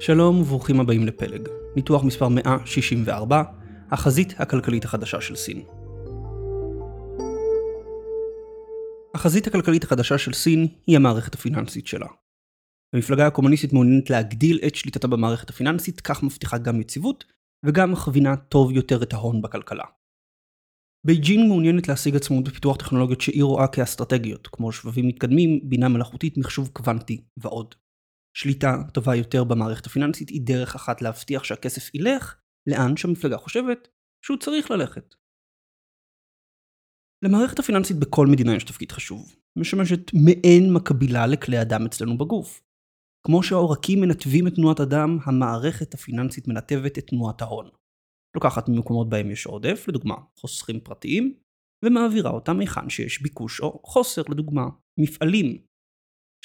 שלום וברוכים הבאים לפלג, ניתוח מספר 164, החזית הכלכלית החדשה של סין. החזית הכלכלית החדשה של סין היא המערכת הפיננסית שלה. המפלגה הקומוניסטית מעוניינת להגדיל את שליטתה במערכת הפיננסית, כך מבטיחה גם יציבות, וגם מכווינה טוב יותר את ההון בכלכלה. בייג'ין מעוניינת להשיג עצמאות בפיתוח טכנולוגיות שהיא רואה כאסטרטגיות, כמו שבבים מתקדמים, בינה מלאכותית, מחשוב קוונטי ועוד. שליטה טובה יותר במערכת הפיננסית היא דרך אחת להבטיח שהכסף ילך לאן שהמפלגה חושבת שהוא צריך ללכת. למערכת הפיננסית בכל מדינה יש תפקיד חשוב, משמשת מעין מקבילה לכלי הדם אצלנו בגוף. כמו שהעורקים מנתבים את תנועת הדם, המערכת הפיננסית מנתבת את תנועת ההון. לוקחת ממקומות בהם יש עודף, לדוגמה חוסכים פרטיים, ומעבירה אותם היכן שיש ביקוש או חוסר, לדוגמה מפעלים.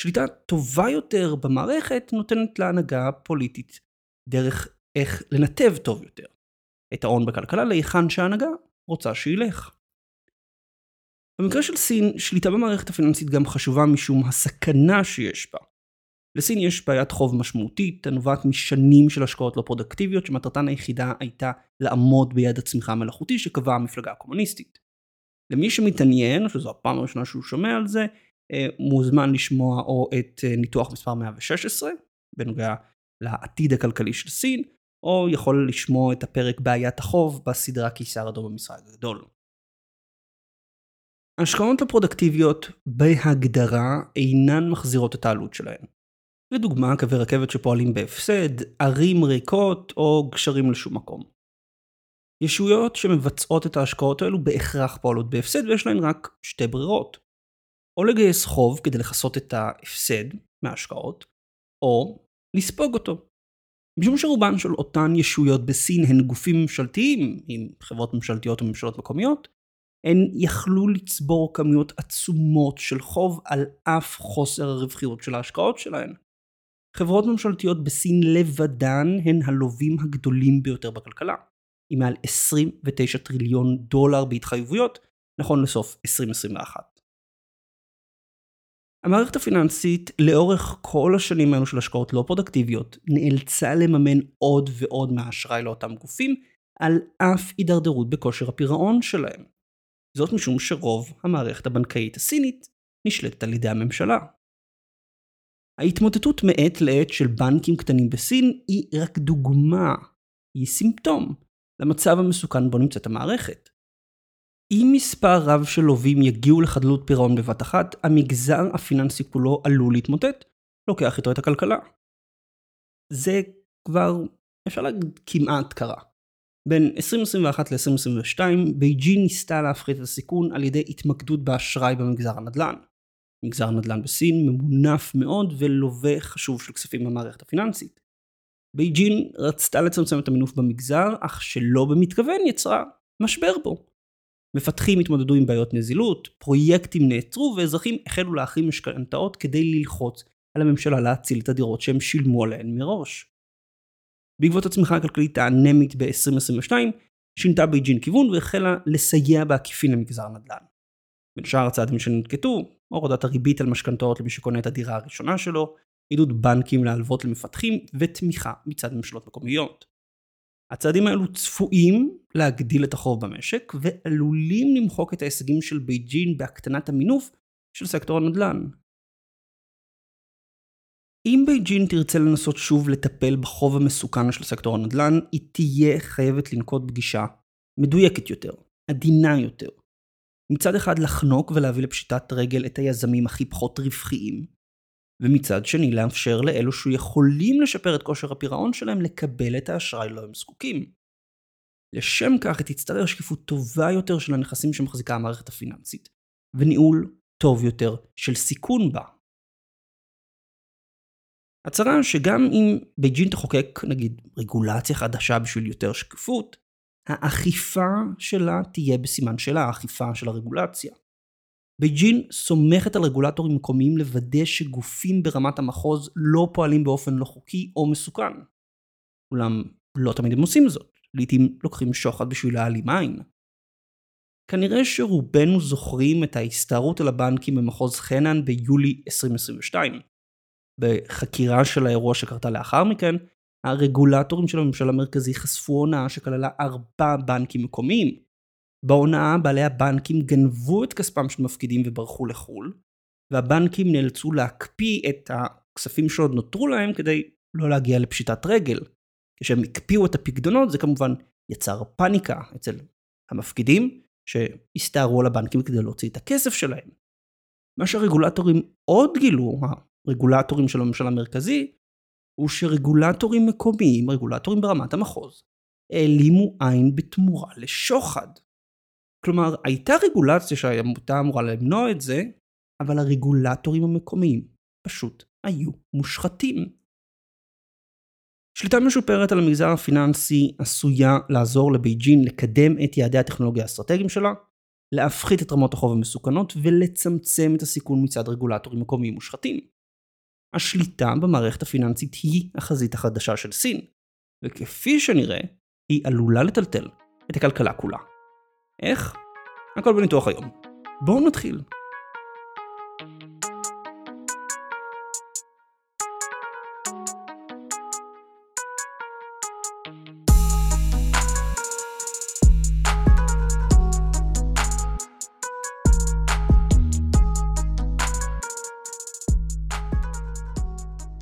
שליטה טובה יותר במערכת נותנת להנהגה הפוליטית דרך איך לנתב טוב יותר את ההון בכלכלה להיכן שההנהגה רוצה שילך. במקרה של סין, שליטה במערכת הפיננסית גם חשובה משום הסכנה שיש בה. לסין יש בעיית חוב משמעותית הנובעת משנים של השקעות לא פרודקטיביות שמטרתן היחידה הייתה לעמוד ביד הצמיחה המלאכותי שקבעה המפלגה הקומוניסטית. למי שמתעניין, שזו הפעם הראשונה שהוא שומע על זה, מוזמן לשמוע או את אה, ניתוח מספר 116 בנוגע לעתיד הכלכלי של סין, או יכול לשמוע את הפרק בעיית החוב בסדרה קיסר אדום במשרד הגדול. השקעות הפרודקטיביות בהגדרה אינן מחזירות את העלות שלהן. לדוגמה קווי רכבת שפועלים בהפסד, ערים ריקות או גשרים לשום מקום. ישויות שמבצעות את ההשקעות האלו בהכרח פועלות בהפסד ויש להן רק שתי ברירות. או לגייס חוב כדי לכסות את ההפסד מההשקעות, או לספוג אותו. משום שרובן של אותן ישויות בסין הן גופים ממשלתיים, עם חברות ממשלתיות וממשלות מקומיות, הן יכלו לצבור כמויות עצומות של חוב על אף חוסר הרווחיות של ההשקעות שלהן. חברות ממשלתיות בסין לבדן הן הלווים הגדולים ביותר בכלכלה, עם מעל 29 טריליון דולר בהתחייבויות, נכון לסוף 2021. המערכת הפיננסית לאורך כל השנים האלו של השקעות לא פרודקטיביות נאלצה לממן עוד ועוד מהאשראי לאותם גופים על אף הידרדרות בכושר הפירעון שלהם. זאת משום שרוב המערכת הבנקאית הסינית נשלטת על ידי הממשלה. ההתמוטטות מעת לעת של בנקים קטנים בסין היא רק דוגמה, היא סימפטום למצב המסוכן בו נמצאת המערכת. אם מספר רב של לווים יגיעו לחדלות פירעון בבת אחת, המגזר הפיננסי כולו עלול להתמוטט, לוקח איתו את הכלכלה. זה כבר, אפשר להגיד, כמעט קרה. בין 2021 ל-2022, בייג'ין ניסתה להפחית את הסיכון על ידי התמקדות באשראי במגזר הנדל"ן. מגזר הנדל"ן בסין ממונף מאוד ולווה חשוב של כספים במערכת הפיננסית. בייג'ין רצתה לצמצם את המינוף במגזר, אך שלא במתכוון יצרה משבר בו. מפתחים התמודדו עם בעיות נזילות, פרויקטים נעצרו ואזרחים החלו להחרים משכנתאות כדי ללחוץ על הממשלה להציל את הדירות שהם שילמו עליהן מראש. בעקבות הצמיחה הכלכלית האנמית ב-2022, שינתה בייג'ין כיוון והחלה לסייע בעקיפין למגזר הנדל"ן. בין שאר הצעדים שננקטו, הורדת הריבית על משכנתאות למי שקונה את הדירה הראשונה שלו, עידוד בנקים להלוות למפתחים ותמיכה מצד ממשלות מקומיות. הצעדים האלו צפויים להגדיל את החוב במשק ועלולים למחוק את ההישגים של בייג'ין בהקטנת המינוף של סקטור הנדל"ן. אם בייג'ין תרצה לנסות שוב לטפל בחוב המסוכן של סקטור הנדל"ן, היא תהיה חייבת לנקוט בגישה מדויקת יותר, עדינה יותר. מצד אחד לחנוק ולהביא לפשיטת רגל את היזמים הכי פחות רווחיים, ומצד שני לאפשר לאלו שיכולים לשפר את כושר הפירעון שלהם לקבל את האשראי לו הם זקוקים. לשם כך היא תצטרך שקיפות טובה יותר של הנכסים שמחזיקה המערכת הפיננסית, וניהול טוב יותר של סיכון בה. הצהרה שגם אם בייג'ין תחוקק נגיד רגולציה חדשה בשביל יותר שקיפות, האכיפה שלה תהיה בסימן שאלה, האכיפה של הרגולציה. בייג'ין סומכת על רגולטורים מקומיים לוודא שגופים ברמת המחוז לא פועלים באופן לא חוקי או מסוכן. אולם לא תמיד הם עושים זאת, לעיתים לוקחים שוחד בשביל להעלים עין. כנראה שרובנו זוכרים את ההסתערות על הבנקים במחוז חנן ביולי 2022. בחקירה של האירוע שקרתה לאחר מכן, הרגולטורים של הממשל המרכזי חשפו הונאה שכללה ארבע בנקים מקומיים. בהונאה בעלי הבנקים גנבו את כספם של מפקידים וברחו לחו"ל, והבנקים נאלצו להקפיא את הכספים שעוד נותרו להם כדי לא להגיע לפשיטת רגל. כשהם הקפיאו את הפקדונות זה כמובן יצר פאניקה אצל המפקידים, שהסתערו על הבנקים כדי להוציא את הכסף שלהם. מה שהרגולטורים עוד גילו, הרגולטורים של הממשל המרכזי, הוא שרגולטורים מקומיים, רגולטורים ברמת המחוז, העלימו עין בתמורה לשוחד. כלומר, הייתה רגולציה שהייתה אמורה למנוע את זה, אבל הרגולטורים המקומיים פשוט היו מושחתים. שליטה משופרת על המגזר הפיננסי עשויה לעזור לבייג'ין לקדם את יעדי הטכנולוגיה האסטרטגיים שלה, להפחית את רמות החוב המסוכנות ולצמצם את הסיכון מצד רגולטורים מקומיים מושחתים. השליטה במערכת הפיננסית היא החזית החדשה של סין, וכפי שנראה, היא עלולה לטלטל את הכלכלה כולה. איך? הכל בניתוח היום. בואו נתחיל.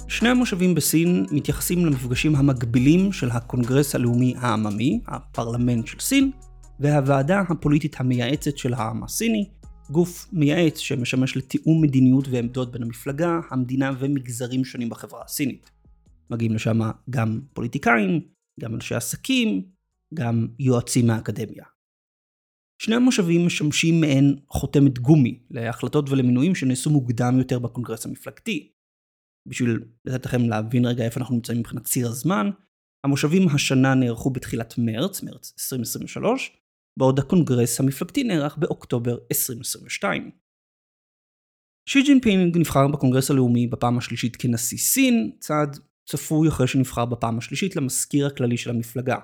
שני המושבים בסין מתייחסים למפגשים המקבילים של הקונגרס הלאומי העממי, הפרלמנט של סין, והוועדה הפוליטית המייעצת של העם הסיני, גוף מייעץ שמשמש לתיאום מדיניות ועמדות בין המפלגה, המדינה ומגזרים שונים בחברה הסינית. מגיעים לשם גם פוליטיקאים, גם אנשי עסקים, גם יועצים מהאקדמיה. שני המושבים משמשים מעין חותמת גומי להחלטות ולמינויים שנעשו מוקדם יותר בקונגרס המפלגתי, בשביל לתת לכם להבין רגע איפה אנחנו נמצאים מבחינת ציר הזמן, המושבים השנה נערכו בתחילת מרץ, מרץ 2023, בעוד הקונגרס המפלגתי נערך באוקטובר 2022. שי ג'ינפינג נבחר בקונגרס הלאומי בפעם השלישית כנשיא סין, צעד צפוי אחרי שנבחר בפעם השלישית למזכיר הכללי של המפלגה.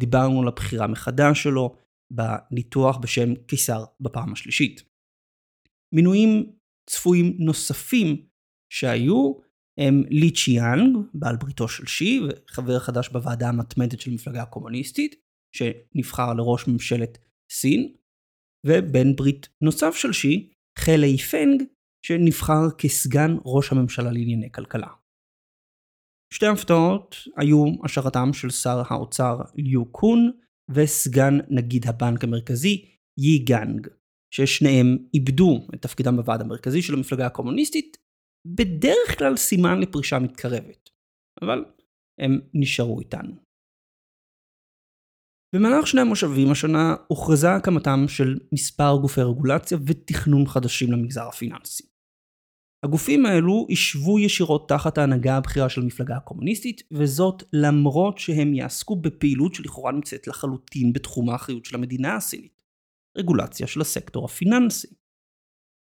דיברנו על הבחירה מחדש שלו בניתוח בשם קיסר בפעם השלישית. מינויים צפויים נוספים שהיו הם לי צ'יאנג, בעל בריתו של שי וחבר חדש בוועדה המתמדת של המפלגה הקומוניסטית, שנבחר לראש ממשלת סין, ובן ברית נוסף של שי, חה ליפנג, שנבחר כסגן ראש הממשלה לענייני כלכלה. שתי הפתעות היו השארתם של שר האוצר ליו קון וסגן נגיד הבנק המרכזי יי גאנג, ששניהם איבדו את תפקידם בוועד המרכזי של המפלגה הקומוניסטית בדרך כלל סימן לפרישה מתקרבת, אבל הם נשארו איתנו. במהלך שני המושבים השנה הוכרזה הקמתם של מספר גופי רגולציה ותכנון חדשים למגזר הפיננסי. הגופים האלו ישבו ישירות תחת ההנהגה הבכירה של המפלגה הקומוניסטית, וזאת למרות שהם יעסקו בפעילות שלכאורה נמצאת לחלוטין בתחום האחריות של המדינה הסינית, רגולציה של הסקטור הפיננסי.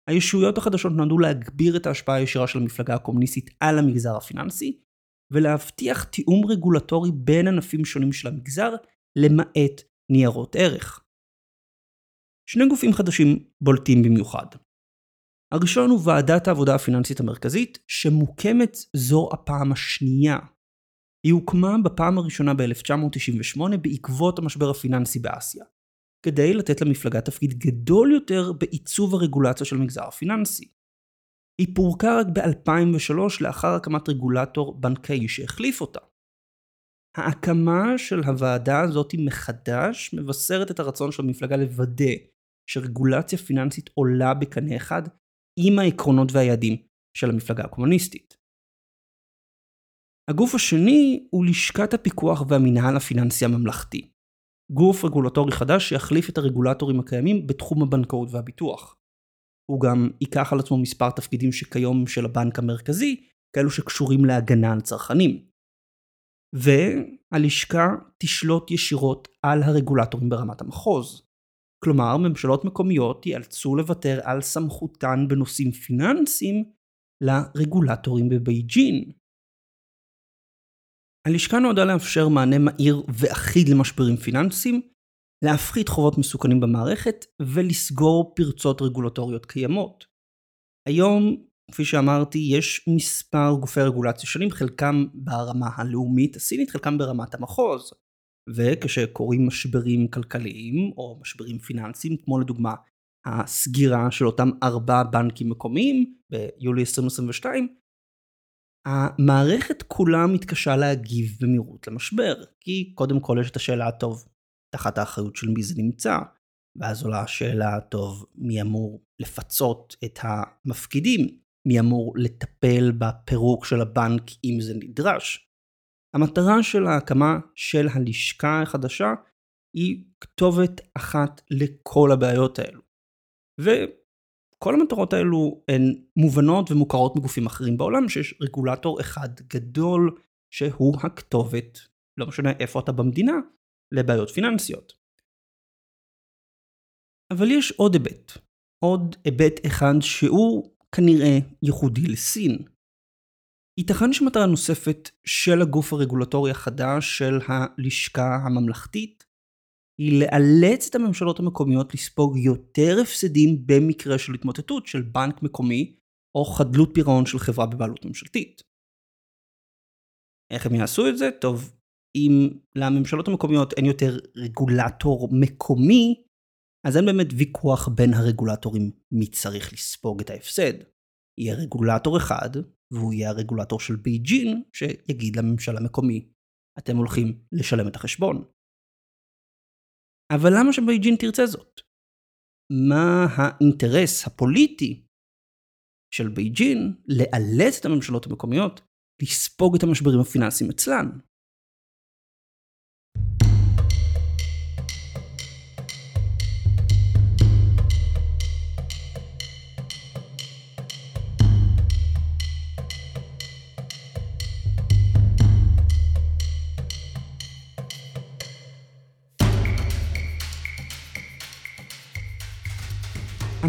הישויות החדשות נועדו להגביר את ההשפעה הישירה של המפלגה הקומוניסטית על המגזר הפיננסי, ולהבטיח תיאום רגולטורי בין ענפים שונים של המגזר, למעט ניירות ערך. שני גופים חדשים בולטים במיוחד. הראשון הוא ועדת העבודה הפיננסית המרכזית, שמוקמת זו הפעם השנייה. היא הוקמה בפעם הראשונה ב-1998 בעקבות המשבר הפיננסי באסיה. כדי לתת למפלגה תפקיד גדול יותר בעיצוב הרגולציה של המגזר הפיננסי. היא פורקה רק ב-2003 לאחר הקמת רגולטור בנקאי שהחליף אותה. ההקמה של הוועדה הזאת מחדש מבשרת את הרצון של המפלגה לוודא שרגולציה פיננסית עולה בקנה אחד עם העקרונות והיעדים של המפלגה הקומוניסטית. הגוף השני הוא לשכת הפיקוח והמינהל הפיננסי הממלכתי. גוף רגולטורי חדש שיחליף את הרגולטורים הקיימים בתחום הבנקאות והביטוח. הוא גם ייקח על עצמו מספר תפקידים שכיום של הבנק המרכזי, כאלו שקשורים להגנה על צרכנים. והלשכה תשלוט ישירות על הרגולטורים ברמת המחוז. כלומר, ממשלות מקומיות ייאלצו לוותר על סמכותן בנושאים פיננסיים לרגולטורים בבייג'ין. הלשכה נועדה לאפשר מענה מהיר ואחיד למשברים פיננסיים, להפחית חובות מסוכנים במערכת ולסגור פרצות רגולטוריות קיימות. היום כפי שאמרתי, יש מספר גופי רגולציה שונים, חלקם ברמה הלאומית הסינית, חלקם ברמת המחוז. וכשקורים משברים כלכליים או משברים פיננסיים, כמו לדוגמה הסגירה של אותם ארבעה בנקים מקומיים ביולי 2022, המערכת כולה מתקשה להגיב במהירות למשבר, כי קודם כל יש את השאלה הטוב, תחת האחריות של מי זה נמצא, ואז עולה השאלה הטוב, מי אמור לפצות את המפקידים, מי אמור לטפל בפירוק של הבנק אם זה נדרש. המטרה של ההקמה של הלשכה החדשה היא כתובת אחת לכל הבעיות האלו. וכל המטרות האלו הן מובנות ומוכרות מגופים אחרים בעולם, שיש רגולטור אחד גדול שהוא הכתובת, לא משנה איפה אתה במדינה, לבעיות פיננסיות. אבל יש עוד היבט, עוד היבט אחד שהוא כנראה ייחודי לסין. ייתכן שמטרה נוספת של הגוף הרגולטורי החדש של הלשכה הממלכתית היא לאלץ את הממשלות המקומיות לספוג יותר הפסדים במקרה של התמוטטות של בנק מקומי או חדלות פירעון של חברה בבעלות ממשלתית. איך הם יעשו את זה? טוב, אם לממשלות המקומיות אין יותר רגולטור מקומי, אז אין באמת ויכוח בין הרגולטורים מי צריך לספוג את ההפסד. יהיה רגולטור אחד, והוא יהיה הרגולטור של בייג'ין, שיגיד לממשל המקומי, אתם הולכים לשלם את החשבון. אבל למה שבייג'ין תרצה זאת? מה האינטרס הפוליטי של בייג'ין לאלץ את הממשלות המקומיות לספוג את המשברים הפיננסיים אצלן?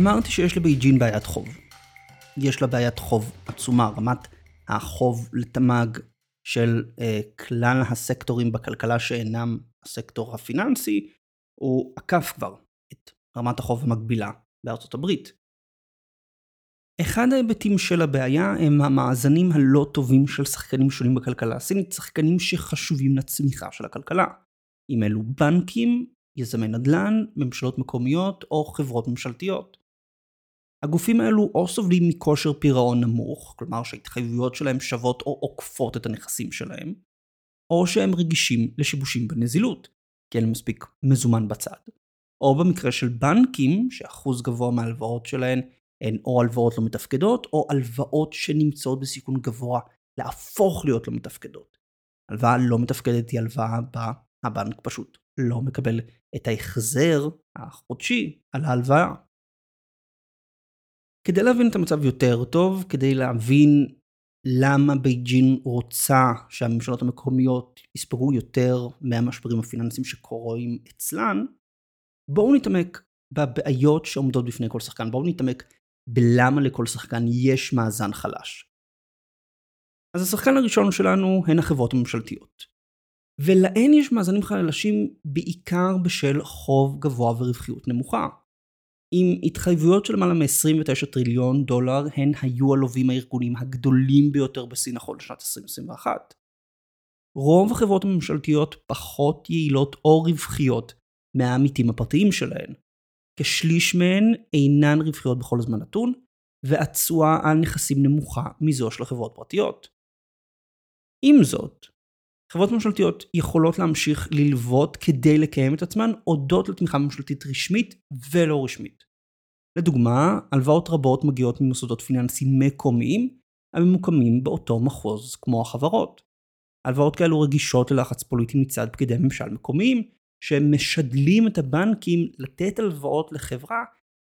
אמרתי שיש לבייג'ין בעיית חוב. יש לה בעיית חוב עצומה, רמת החוב לתמ"ג של אה, כלל הסקטורים בכלכלה שאינם הסקטור הפיננסי, הוא עקף כבר את רמת החוב המקבילה בארצות הברית. אחד ההיבטים של הבעיה הם המאזנים הלא טובים של שחקנים שונים בכלכלה הסינית, שחקנים שחשובים לצמיחה של הכלכלה. אם אלו בנקים, יזמי נדל"ן, ממשלות מקומיות או חברות ממשלתיות. הגופים האלו או סובלים מכושר פירעון נמוך, כלומר שההתחייבויות שלהם שוות או עוקפות את הנכסים שלהם, או שהם רגישים לשיבושים בנזילות, כי אין מספיק מזומן בצד. או במקרה של בנקים, שאחוז גבוה מההלוואות שלהן הן או הלוואות לא מתפקדות, או הלוואות שנמצאות בסיכון גבוה להפוך להיות לא מתפקדות. הלוואה לא מתפקדת היא הלוואה בה הבנק פשוט לא מקבל את ההחזר החודשי על ההלוואה. כדי להבין את המצב יותר טוב, כדי להבין למה בייג'ין רוצה שהממשלות המקומיות יספגו יותר מהמשברים הפיננסיים שקורים אצלן, בואו נתעמק בבעיות שעומדות בפני כל שחקן, בואו נתעמק בלמה לכל שחקן יש מאזן חלש. אז השחקן הראשון שלנו הן החברות הממשלתיות. ולהן יש מאזנים חלשים בעיקר בשל חוב גבוה ורווחיות נמוכה. עם התחייבויות של למעלה מ-29 טריליון דולר, הן היו הלווים הארגוניים הגדולים ביותר בסין נכון לשנת 2021. רוב החברות הממשלתיות פחות יעילות או רווחיות מהעמיתים הפרטיים שלהן. כשליש מהן אינן רווחיות בכל זמן נתון, והתשואה על נכסים נמוכה מזו של החברות פרטיות. עם זאת, חברות ממשלתיות יכולות להמשיך ללוות כדי לקיים את עצמן הודות לתמיכה ממשלתית רשמית ולא רשמית. לדוגמה, הלוואות רבות מגיעות ממוסדות פיננסיים מקומיים הממוקמים באותו מחוז כמו החברות. הלוואות כאלו רגישות ללחץ פוליטי מצד פקידי ממשל מקומיים, שמשדלים את הבנקים לתת הלוואות לחברה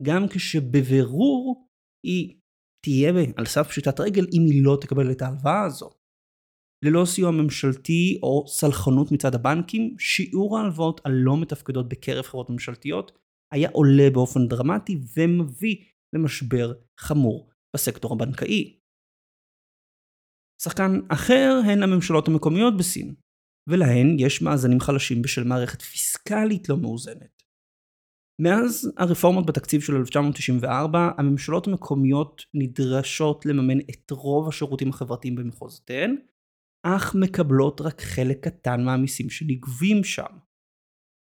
גם כשבבירור היא תהיה על סף פשיטת רגל אם היא לא תקבל את ההלוואה הזו. ללא סיוע ממשלתי או סלחנות מצד הבנקים, שיעור ההלוואות הלא מתפקדות בקרב חברות ממשלתיות היה עולה באופן דרמטי ומביא למשבר חמור בסקטור הבנקאי. שחקן אחר הן הממשלות המקומיות בסין, ולהן יש מאזנים חלשים בשל מערכת פיסקלית לא מאוזנת. מאז הרפורמות בתקציב של 1994, הממשלות המקומיות נדרשות לממן את רוב השירותים החברתיים במחוזותיהן, אך מקבלות רק חלק קטן מהמיסים שנגבים שם.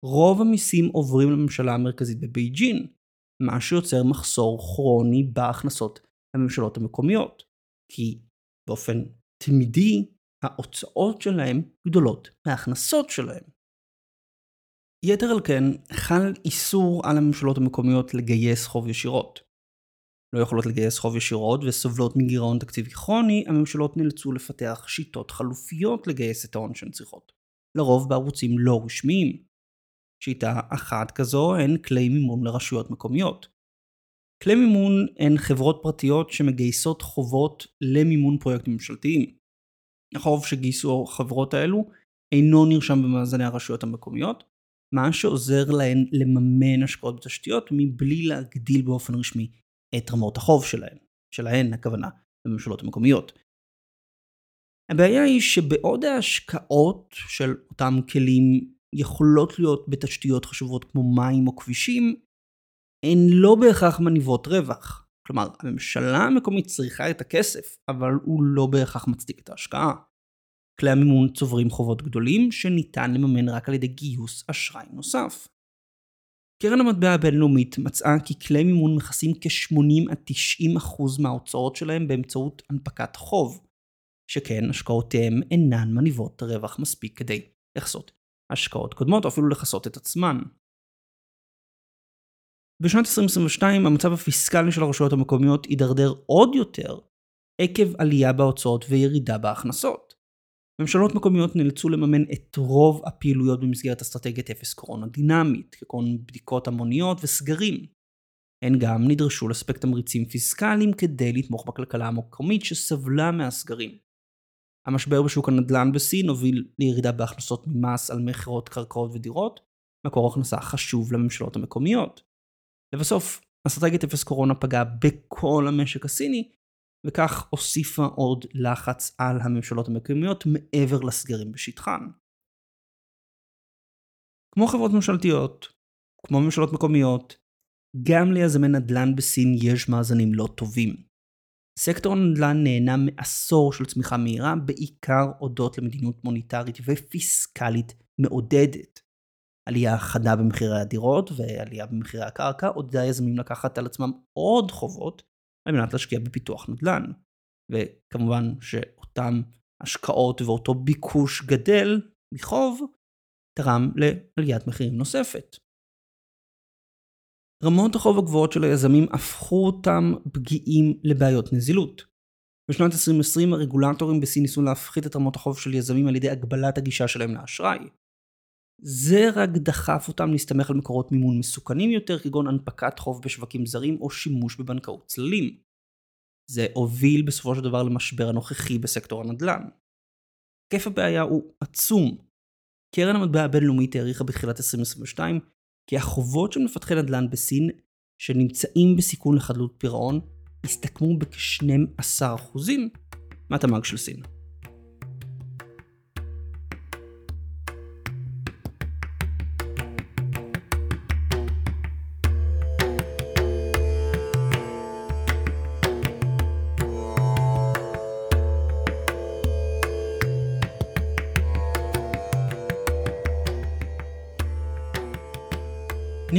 רוב המיסים עוברים לממשלה המרכזית בבייג'ין, מה שיוצר מחסור כרוני בהכנסות הממשלות המקומיות, כי באופן תמידי ההוצאות שלהם גדולות מההכנסות שלהם. יתר על כן, חל איסור על הממשלות המקומיות לגייס חוב ישירות. לא יכולות לגייס חוב ישירות וסובלות מגירעון תקציבי כרוני, הממשלות נאלצו לפתח שיטות חלופיות לגייס את ההון שהן צריכות. לרוב בערוצים לא רשמיים. שיטה אחת כזו הן כלי מימון לרשויות מקומיות. כלי מימון הן חברות פרטיות שמגייסות חובות למימון פרויקטים ממשלתיים. החוב שגייסו החברות האלו אינו נרשם במאזני הרשויות המקומיות, מה שעוזר להן לממן השקעות בתשתיות מבלי להגדיל באופן רשמי את רמות החוב שלהן, שלהן הכוונה בממשלות המקומיות. הבעיה היא שבעוד ההשקעות של אותם כלים יכולות להיות בתשתיות חשובות כמו מים או כבישים, הן לא בהכרח מניבות רווח. כלומר, הממשלה המקומית צריכה את הכסף, אבל הוא לא בהכרח מצדיק את ההשקעה. כלי המימון צוברים חובות גדולים שניתן לממן רק על ידי גיוס אשראי נוסף. קרן המטבע הבינלאומית מצאה כי כלי מימון מכסים כ-80 עד 90 אחוז מההוצאות שלהם באמצעות הנפקת חוב, שכן השקעותיהם אינן מניבות רווח מספיק כדי לכסות השקעות קודמות או אפילו לכסות את עצמן. בשנת 2022 המצב הפיסקלי של הרשויות המקומיות הידרדר עוד יותר עקב עלייה בהוצאות וירידה בהכנסות. ממשלות מקומיות נאלצו לממן את רוב הפעילויות במסגרת אסטרטגיית אפס קורונה דינמית, כגון בדיקות המוניות וסגרים. הן גם נדרשו לספק תמריצים פיסקליים כדי לתמוך בכלכלה המקומית שסבלה מהסגרים. המשבר בשוק הנדל"ן בסין הוביל לירידה בהכנסות ממס על מכירות קרקעות ודירות, מקור הכנסה חשוב לממשלות המקומיות. לבסוף, אסטרטגיית אפס קורונה פגעה בכל המשק הסיני, וכך הוסיפה עוד לחץ על הממשלות המקומיות מעבר לסגרים בשטחן. כמו חברות ממשלתיות, כמו ממשלות מקומיות, גם ליזמי נדל"ן בסין יש מאזנים לא טובים. סקטור הנדל"ן נהנה מעשור של צמיחה מהירה, בעיקר הודות למדיניות מוניטרית ופיסקלית מעודדת. עלייה חדה במחירי הדירות ועלייה במחירי הקרקע עודדה יזמים לקחת על עצמם עוד חובות על מנת להשקיע בפיתוח נדל"ן. וכמובן שאותן השקעות ואותו ביקוש גדל מחוב תרם לעליית מחירים נוספת. רמות החוב הגבוהות של היזמים הפכו אותם פגיעים לבעיות נזילות. בשנת 2020 הרגולטורים בסין ניסו להפחית את רמות החוב של יזמים על ידי הגבלת הגישה שלהם לאשראי. זה רק דחף אותם להסתמך על מקורות מימון מסוכנים יותר כגון הנפקת חוב בשווקים זרים או שימוש בבנקאות צללים. זה הוביל בסופו של דבר למשבר הנוכחי בסקטור הנדל"ן. היקף הבעיה הוא עצום. קרן המטבע הבינלאומית העריכה בתחילת 2022 כי החובות של מפתחי נדל"ן בסין שנמצאים בסיכון לחדלות פירעון הסתכמו בכ-12% מהתמ"ג של סין.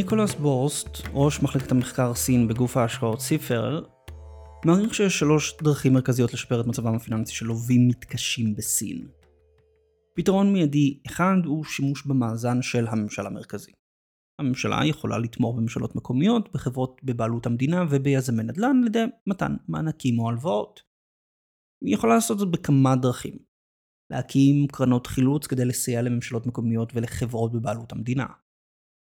ניקולס בורסט, ראש מחלקת המחקר סין בגוף ההשקעות סיפר, מעריך שיש שלוש דרכים מרכזיות לשפר את מצבם הפיננסי של לווים מתקשים בסין. פתרון מיידי אחד הוא שימוש במאזן של הממשל המרכזי. הממשלה יכולה לתמוך בממשלות מקומיות, בחברות בבעלות המדינה וביזמי נדל"ן על ידי מתן מענקים או הלוואות. היא יכולה לעשות זאת בכמה דרכים. להקים קרנות חילוץ כדי לסייע לממשלות מקומיות ולחברות בבעלות המדינה.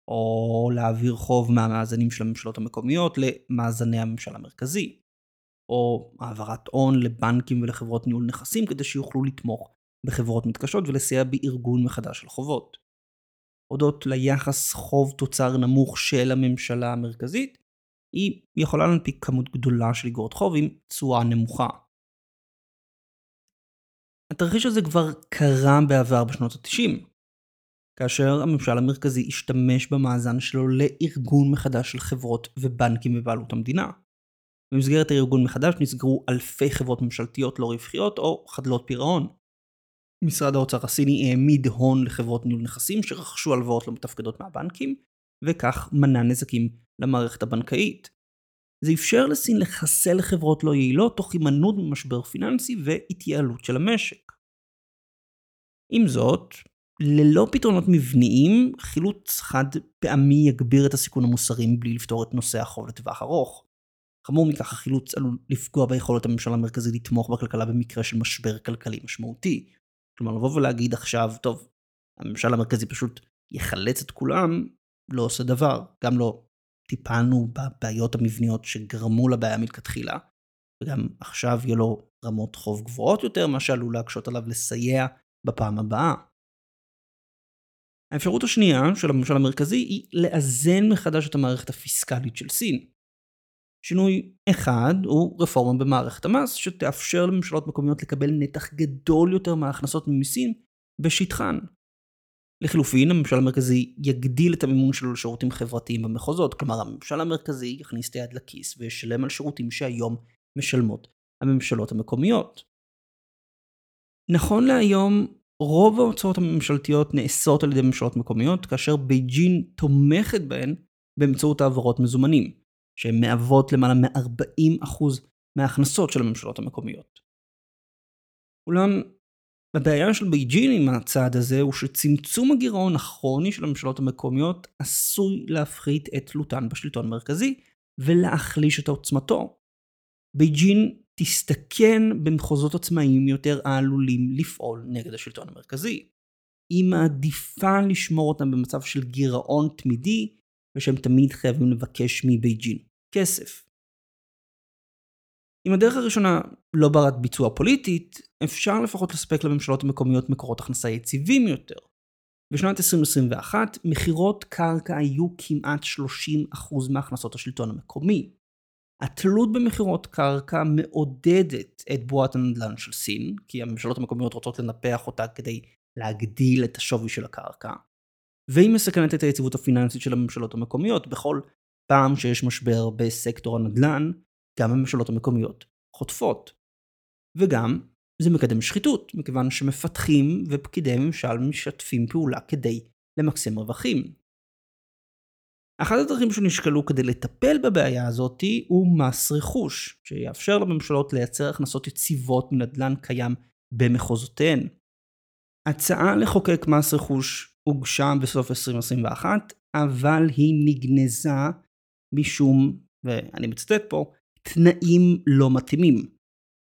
או להעביר חוב מהמאזנים של הממשלות המקומיות למאזני הממשל המרכזי, או העברת הון לבנקים ולחברות ניהול נכסים כדי שיוכלו לתמוך בחברות מתקשות ולסייע בארגון מחדש של חובות. הודות ליחס חוב תוצר נמוך של הממשלה המרכזית, היא יכולה להנפיק כמות גדולה של אגרות חוב עם תשואה נמוכה. התרחיש הזה כבר קרה בעבר בשנות ה-90. כאשר הממשל המרכזי השתמש במאזן שלו לארגון מחדש של חברות ובנקים בבעלות המדינה. במסגרת הארגון מחדש נסגרו אלפי חברות ממשלתיות לא רווחיות או חדלות פירעון. משרד האוצר הסיני העמיד הון לחברות ניהול נכסים שרכשו הלוואות לא מתפקדות מהבנקים, וכך מנע נזקים למערכת הבנקאית. זה אפשר לסין לחסל חברות לא יעילות תוך הימנעות ממשבר פיננסי והתייעלות של המשק. עם זאת, ללא פתרונות מבניים, חילוץ חד פעמי יגביר את הסיכון המוסרי מבלי לפתור את נושא החוב לטווח ארוך. חמור מכך, החילוץ עלול לפגוע ביכולת הממשל המרכזי לתמוך בכלכלה במקרה של משבר כלכלי משמעותי. כלומר, לבוא ולהגיד עכשיו, טוב, הממשל המרכזי פשוט יחלץ את כולם, לא עושה דבר. גם לא טיפלנו בבעיות המבניות שגרמו לבעיה מלכתחילה, וגם עכשיו יהיו לו רמות חוב גבוהות יותר, מה שעלול להקשות עליו לסייע בפעם הבאה. האפשרות השנייה של הממשל המרכזי היא לאזן מחדש את המערכת הפיסקלית של סין. שינוי אחד הוא רפורמה במערכת המס שתאפשר לממשלות מקומיות לקבל נתח גדול יותר מההכנסות ממיסים בשטחן. לחילופין, הממשל המרכזי יגדיל את המימון שלו לשירותים חברתיים במחוזות, כלומר הממשל המרכזי יכניס את היד לכיס וישלם על שירותים שהיום משלמות הממשלות המקומיות. נכון להיום, רוב ההוצאות הממשלתיות נעשות על ידי ממשלות מקומיות, כאשר בייג'ין תומכת בהן באמצעות העברות מזומנים, שהן מהוות למעלה מ-40% מההכנסות של הממשלות המקומיות. אולם, הבעיה של בייג'ין עם הצעד הזה הוא שצמצום הגירעון הכרוני של הממשלות המקומיות עשוי להפחית את תלותן בשלטון המרכזי ולהחליש את עוצמתו. בייג'ין תסתכן במחוזות עצמאיים יותר העלולים לפעול נגד השלטון המרכזי. היא מעדיפה לשמור אותם במצב של גירעון תמידי, ושהם תמיד חייבים לבקש מבייג'ין כסף. אם הדרך הראשונה לא ברת ביצוע פוליטית, אפשר לפחות לספק לממשלות המקומיות מקורות הכנסה יציבים יותר. בשנת 2021, מכירות קרקע היו כמעט 30% מהכנסות השלטון המקומי. התלות במכירות קרקע מעודדת את בועת הנדל"ן של סין, כי הממשלות המקומיות רוצות לנפח אותה כדי להגדיל את השווי של הקרקע, והיא מסכנת את היציבות הפיננסית של הממשלות המקומיות. בכל פעם שיש משבר בסקטור הנדל"ן, גם הממשלות המקומיות חוטפות. וגם, זה מקדם שחיתות, מכיוון שמפתחים ופקידי ממשל משתפים פעולה כדי למקסם רווחים. אחת הדרכים שנשקלו כדי לטפל בבעיה הזאת הוא מס רכוש, שיאפשר לממשלות לייצר הכנסות יציבות מנדל"ן קיים במחוזותיהן. הצעה לחוקק מס רכוש הוגשה בסוף 2021, אבל היא נגנזה משום, ואני מצטט פה, תנאים לא מתאימים.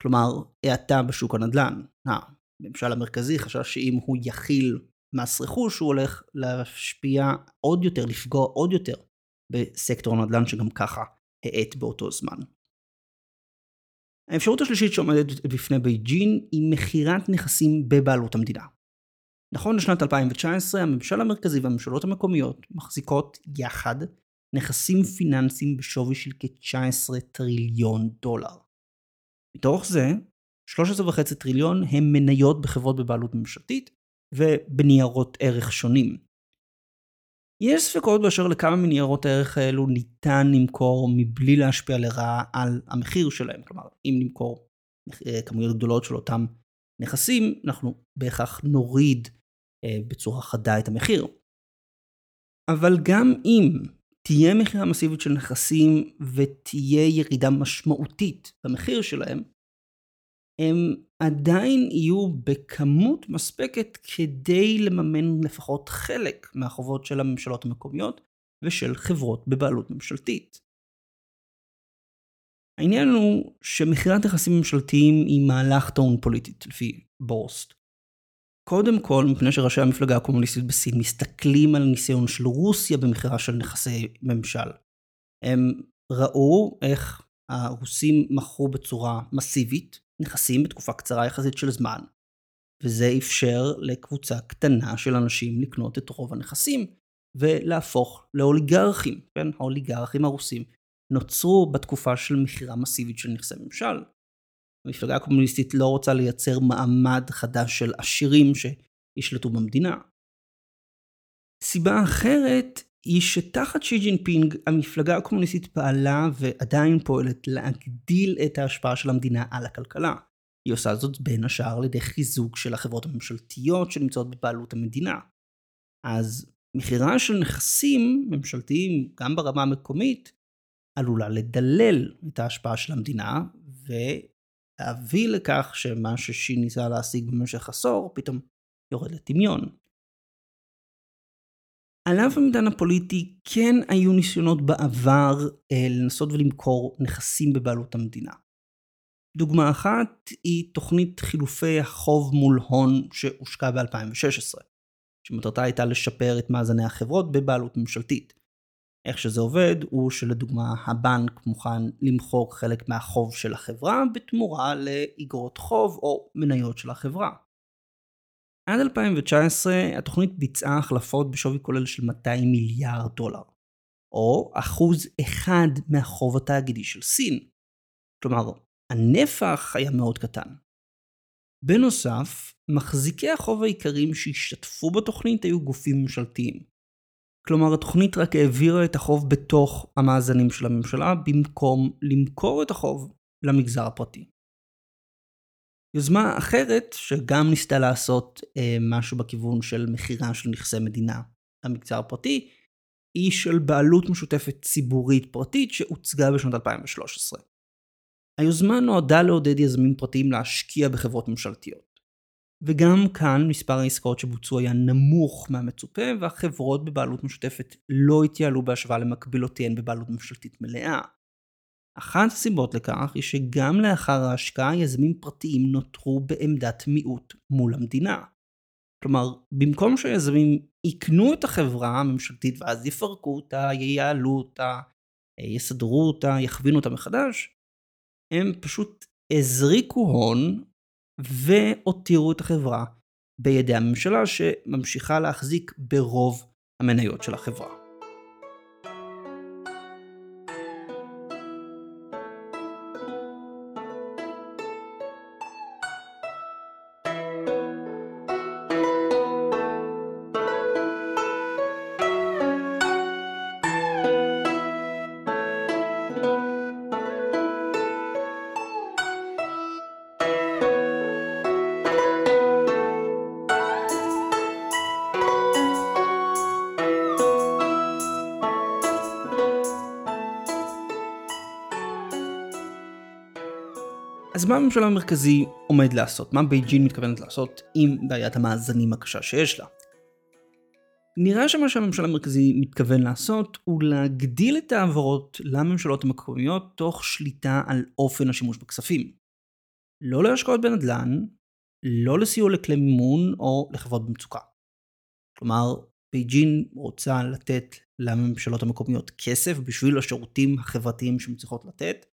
כלומר, האטה בשוק הנדל"ן. הממשל המרכזי חשש שאם הוא יכיל מס רכוש הוא הולך להשפיע עוד יותר, לפגוע עוד יותר בסקטור הנדל"ן שגם ככה האט באותו זמן. האפשרות השלישית שעומדת בפני בייג'ין היא מכירת נכסים בבעלות המדינה. נכון לשנת 2019 הממשל המרכזי והממשלות המקומיות מחזיקות יחד נכסים פיננסיים בשווי של כ-19 טריליון דולר. מתוך זה, 13.5 טריליון הם מניות בחברות בבעלות ממשלתית ובניירות ערך שונים. יש ספקות באשר לכמה מניירות הערך האלו ניתן למכור מבלי להשפיע לרעה על המחיר שלהם. כלומר, אם נמכור אה, כמויות גדולות של אותם נכסים, אנחנו בהכרח נוריד אה, בצורה חדה את המחיר. אבל גם אם תהיה מכירה מסיבית של נכסים ותהיה ירידה משמעותית במחיר שלהם, הם עדיין יהיו בכמות מספקת כדי לממן לפחות חלק מהחובות של הממשלות המקומיות ושל חברות בבעלות ממשלתית. העניין הוא שמכירת נכסים ממשלתיים היא מהלך טעון פוליטית לפי בורסט. קודם כל, מפני שראשי המפלגה הקומוניסטית בסין מסתכלים על ניסיון של רוסיה במכירה של נכסי ממשל. הם ראו איך הרוסים מכרו בצורה מסיבית נכסים בתקופה קצרה יחסית של זמן, וזה אפשר לקבוצה קטנה של אנשים לקנות את רוב הנכסים ולהפוך לאוליגרכים, כן? האוליגרכים הרוסים נוצרו בתקופה של מכירה מסיבית של נכסי ממשל. המפלגה הקומוניסטית לא רוצה לייצר מעמד חדש של עשירים שישלטו במדינה. סיבה אחרת היא שתחת שי ג'ינפינג המפלגה הקומוניסטית פעלה ועדיין פועלת להגדיל את ההשפעה של המדינה על הכלכלה. היא עושה זאת בין השאר על ידי חיזוק של החברות הממשלתיות שנמצאות בבעלות המדינה. אז מכירה של נכסים ממשלתיים גם ברמה המקומית עלולה לדלל את ההשפעה של המדינה ולהביא לכך שמה ששי ניסה להשיג במשך עשור פתאום יורד לטמיון. על אף המדען הפוליטי כן היו ניסיונות בעבר אה, לנסות ולמכור נכסים בבעלות המדינה. דוגמה אחת היא תוכנית חילופי החוב מול הון שהושקע ב-2016, שמטרתה הייתה לשפר את מאזני החברות בבעלות ממשלתית. איך שזה עובד הוא שלדוגמה הבנק מוכן למחוק חלק מהחוב של החברה בתמורה לאגרות חוב או מניות של החברה. עד 2019 התוכנית ביצעה החלפות בשווי כולל של 200 מיליארד דולר, או אחוז אחד מהחוב התאגידי של סין. כלומר, הנפח היה מאוד קטן. בנוסף, מחזיקי החוב העיקריים שהשתתפו בתוכנית היו גופים ממשלתיים. כלומר, התוכנית רק העבירה את החוב בתוך המאזנים של הממשלה, במקום למכור את החוב למגזר הפרטי. יוזמה אחרת, שגם ניסתה לעשות אה, משהו בכיוון של מכירה של נכסי מדינה למגזר הפרטי, היא של בעלות משותפת ציבורית פרטית שהוצגה בשנת 2013. היוזמה נועדה לעודד יזמים פרטיים להשקיע בחברות ממשלתיות. וגם כאן מספר העסקאות שבוצעו היה נמוך מהמצופה והחברות בבעלות משותפת לא התייעלו בהשוואה למקבילותיהן בבעלות ממשלתית מלאה. אחת הסיבות לכך היא שגם לאחר ההשקעה יזמים פרטיים נותרו בעמדת מיעוט מול המדינה. כלומר, במקום שהיזמים יקנו את החברה הממשלתית ואז יפרקו אותה, ייעלו אותה, יסדרו אותה, יכווינו אותה מחדש, הם פשוט הזריקו הון והותירו את החברה בידי הממשלה שממשיכה להחזיק ברוב המניות של החברה. הממשל המרכזי עומד לעשות? מה בייג'ין מתכוונת לעשות עם בעיית המאזנים הקשה שיש לה? נראה שמה שהממשל המרכזי מתכוון לעשות הוא להגדיל את ההעברות לממשלות המקומיות תוך שליטה על אופן השימוש בכספים. לא להשקעות בנדל"ן, לא לסיוע לכלי מימון או לחברות במצוקה. כלומר, בייג'ין רוצה לתת לממשלות המקומיות כסף בשביל השירותים החברתיים שהן צריכות לתת,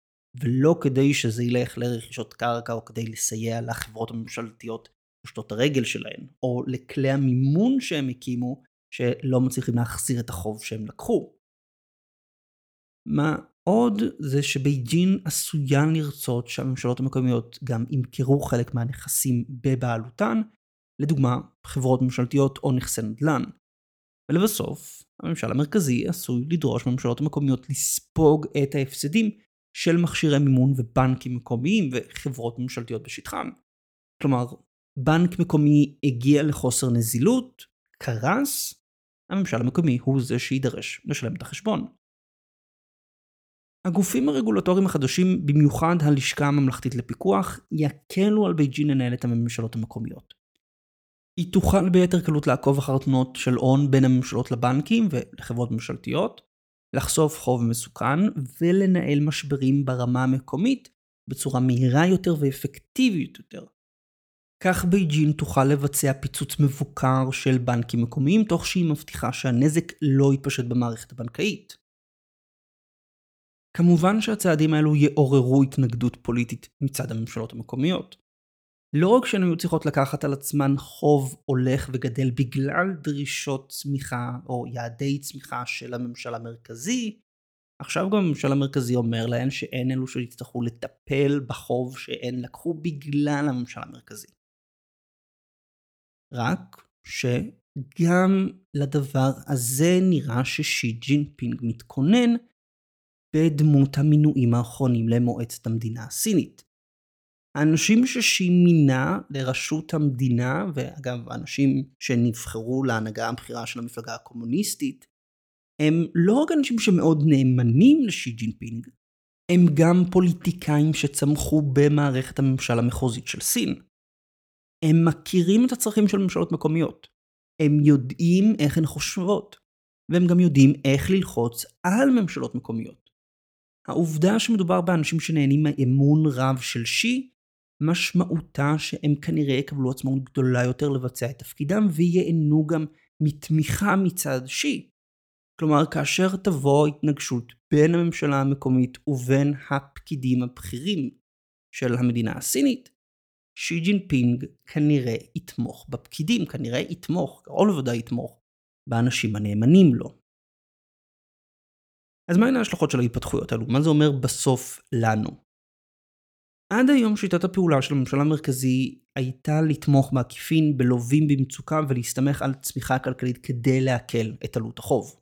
ולא כדי שזה ילך לרכישות קרקע או כדי לסייע לחברות הממשלתיות פושטות הרגל שלהן, או לכלי המימון שהם הקימו שלא מצליחים להחזיר את החוב שהם לקחו. מה עוד זה שבייג'ין עשויה לרצות שהממשלות המקומיות גם ימכרו חלק מהנכסים בבעלותן, לדוגמה חברות ממשלתיות או נכסי נדל"ן. ולבסוף, הממשל המרכזי עשוי לדרוש מהממשלות המקומיות לספוג את ההפסדים של מכשירי מימון ובנקים מקומיים וחברות ממשלתיות בשטחם. כלומר, בנק מקומי הגיע לחוסר נזילות, קרס, הממשל המקומי הוא זה שיידרש לשלם את החשבון. הגופים הרגולטוריים החדשים, במיוחד הלשכה הממלכתית לפיקוח, יקלו על בייג'ין לנהל את הממשלות המקומיות. היא תוכל ביתר קלות לעקוב אחר תנועות של הון בין הממשלות לבנקים ולחברות ממשלתיות, לחשוף חוב מסוכן ולנהל משברים ברמה המקומית בצורה מהירה יותר ואפקטיבית יותר. כך בייג'ין תוכל לבצע פיצוץ מבוקר של בנקים מקומיים תוך שהיא מבטיחה שהנזק לא יתפשט במערכת הבנקאית. כמובן שהצעדים האלו יעוררו התנגדות פוליטית מצד הממשלות המקומיות. לא רק שהן היו צריכות לקחת על עצמן חוב הולך וגדל בגלל דרישות צמיחה או יעדי צמיחה של הממשל המרכזי, עכשיו גם הממשל המרכזי אומר להן שהן אלו שיצטרכו לטפל בחוב שהן לקחו בגלל הממשל המרכזי. רק גם לדבר הזה נראה ששי ג'ינפינג מתכונן בדמות המינויים האחרונים למועצת המדינה הסינית. האנשים ששי מינה לראשות המדינה, ואגב, האנשים שנבחרו להנהגה הבכירה של המפלגה הקומוניסטית, הם לא רק אנשים שמאוד נאמנים לשי ג'ינפינג, הם גם פוליטיקאים שצמחו במערכת הממשל המחוזית של סין. הם מכירים את הצרכים של ממשלות מקומיות. הם יודעים איך הן חושבות, והם גם יודעים איך ללחוץ על ממשלות מקומיות. העובדה שמדובר באנשים שנהנים מאמון רב של שי, משמעותה שהם כנראה יקבלו עצמאות גדולה יותר לבצע את תפקידם וייהנו גם מתמיכה מצד שי. כלומר, כאשר תבוא התנגשות בין הממשלה המקומית ובין הפקידים הבכירים של המדינה הסינית, שי ג'ינפינג כנראה יתמוך בפקידים, כנראה יתמוך, קרוב לוודאי יתמוך, באנשים הנאמנים לו. אז מהן ההשלכות של ההתפתחויות האלו? מה זה אומר בסוף לנו? עד היום שיטת הפעולה של הממשל המרכזי הייתה לתמוך בעקיפין בלווים במצוקה ולהסתמך על צמיחה כלכלית כדי להקל את עלות החוב.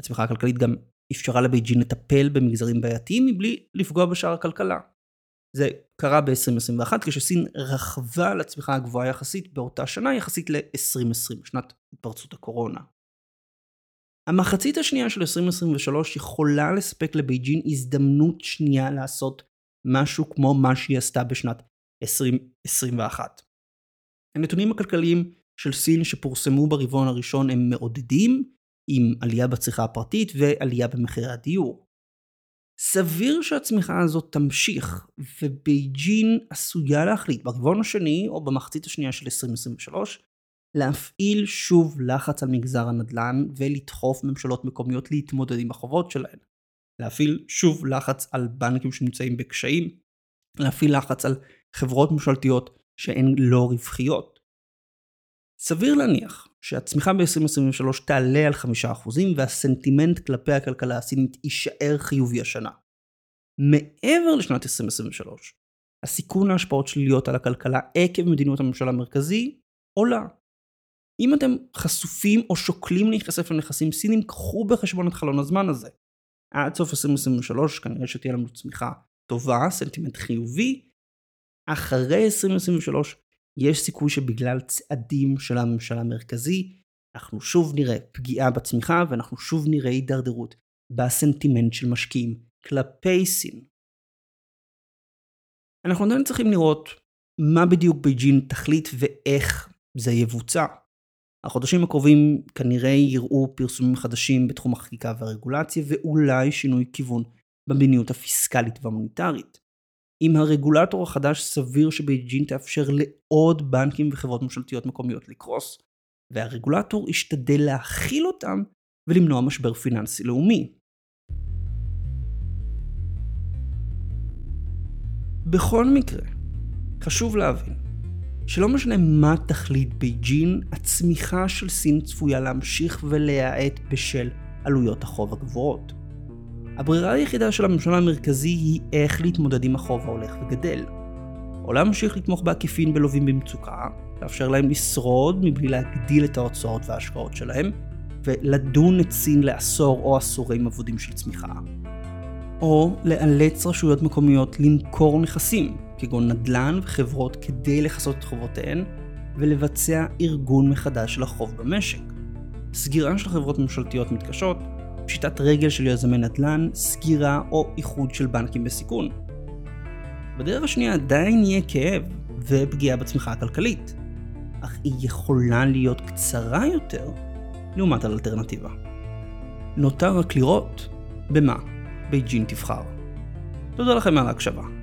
הצמיחה הכלכלית גם אפשרה לבייג'ין לטפל במגזרים בעייתיים מבלי לפגוע בשאר הכלכלה. זה קרה ב-2021 כשסין רכבה על הצמיחה הגבוהה יחסית באותה שנה יחסית ל-2020, שנת התפרצות הקורונה. המחצית השנייה של 2023 יכולה לספק לבייג'ין הזדמנות שנייה לעשות משהו כמו מה שהיא עשתה בשנת 2021. הנתונים הכלכליים של סין שפורסמו ברבעון הראשון הם מעודדים, עם עלייה בצריכה הפרטית ועלייה במחירי הדיור. סביר שהצמיחה הזאת תמשיך, ובייג'ין עשויה להחליט ברבעון השני או במחצית השנייה של 2023 להפעיל שוב לחץ על מגזר הנדל"ן ולדחוף ממשלות מקומיות להתמודד עם החובות שלהן. להפעיל שוב לחץ על בנקים שנמצאים בקשיים, להפעיל לחץ על חברות ממשלתיות שהן לא רווחיות. סביר להניח שהצמיחה ב-2023 תעלה על 5% והסנטימנט כלפי הכלכלה הסינית יישאר חיובי השנה. מעבר לשנת 2023, הסיכון להשפעות שליליות על הכלכלה עקב מדיניות הממשל המרכזי עולה. אם אתם חשופים או שוקלים להיחשף לנכסים סינים, קחו בחשבון את חלון הזמן הזה. עד סוף 2023 כנראה שתהיה לנו צמיחה טובה, סנטימנט חיובי. אחרי 2023 יש סיכוי שבגלל צעדים של הממשל המרכזי, אנחנו שוב נראה פגיעה בצמיחה ואנחנו שוב נראה הידרדרות בסנטימנט של משקיעים כלפי סין. אנחנו עדיין צריכים לראות מה בדיוק בייג'ין תחליט ואיך זה יבוצע. החודשים הקרובים כנראה יראו פרסומים חדשים בתחום החקיקה והרגולציה ואולי שינוי כיוון במדיניות הפיסקלית והמוניטרית. עם הרגולטור החדש סביר שבייג'ין תאפשר לעוד בנקים וחברות ממשלתיות מקומיות לקרוס, והרגולטור ישתדל להכיל אותם ולמנוע משבר פיננסי לאומי. בכל מקרה, חשוב להבין שלא משנה מה תחליט בייג'ין, הצמיחה של סין צפויה להמשיך ולהאט בשל עלויות החוב הגבוהות. הברירה היחידה של הממשל המרכזי היא איך להתמודד עם החוב ההולך וגדל. או להמשיך לתמוך בעקיפין בלווים במצוקה, לאפשר להם לשרוד מבלי להגדיל את ההוצאות וההשקעות שלהם, ולדון את סין לעשור או עשורים אבודים של צמיחה. או לאלץ רשויות מקומיות למכור נכסים, כגון נדל"ן וחברות כדי לכסות את חובותיהן, ולבצע ארגון מחדש של החוב במשק. סגירה של חברות ממשלתיות מתקשות, פשיטת רגל של יזמי נדל"ן, סגירה או איחוד של בנקים בסיכון. בדרך השנייה עדיין יהיה כאב ופגיעה בצמיחה הכלכלית, אך היא יכולה להיות קצרה יותר לעומת האלטרנטיבה. נותר רק לראות במה בייג'ין תבחר. תודה לכם על ההקשבה.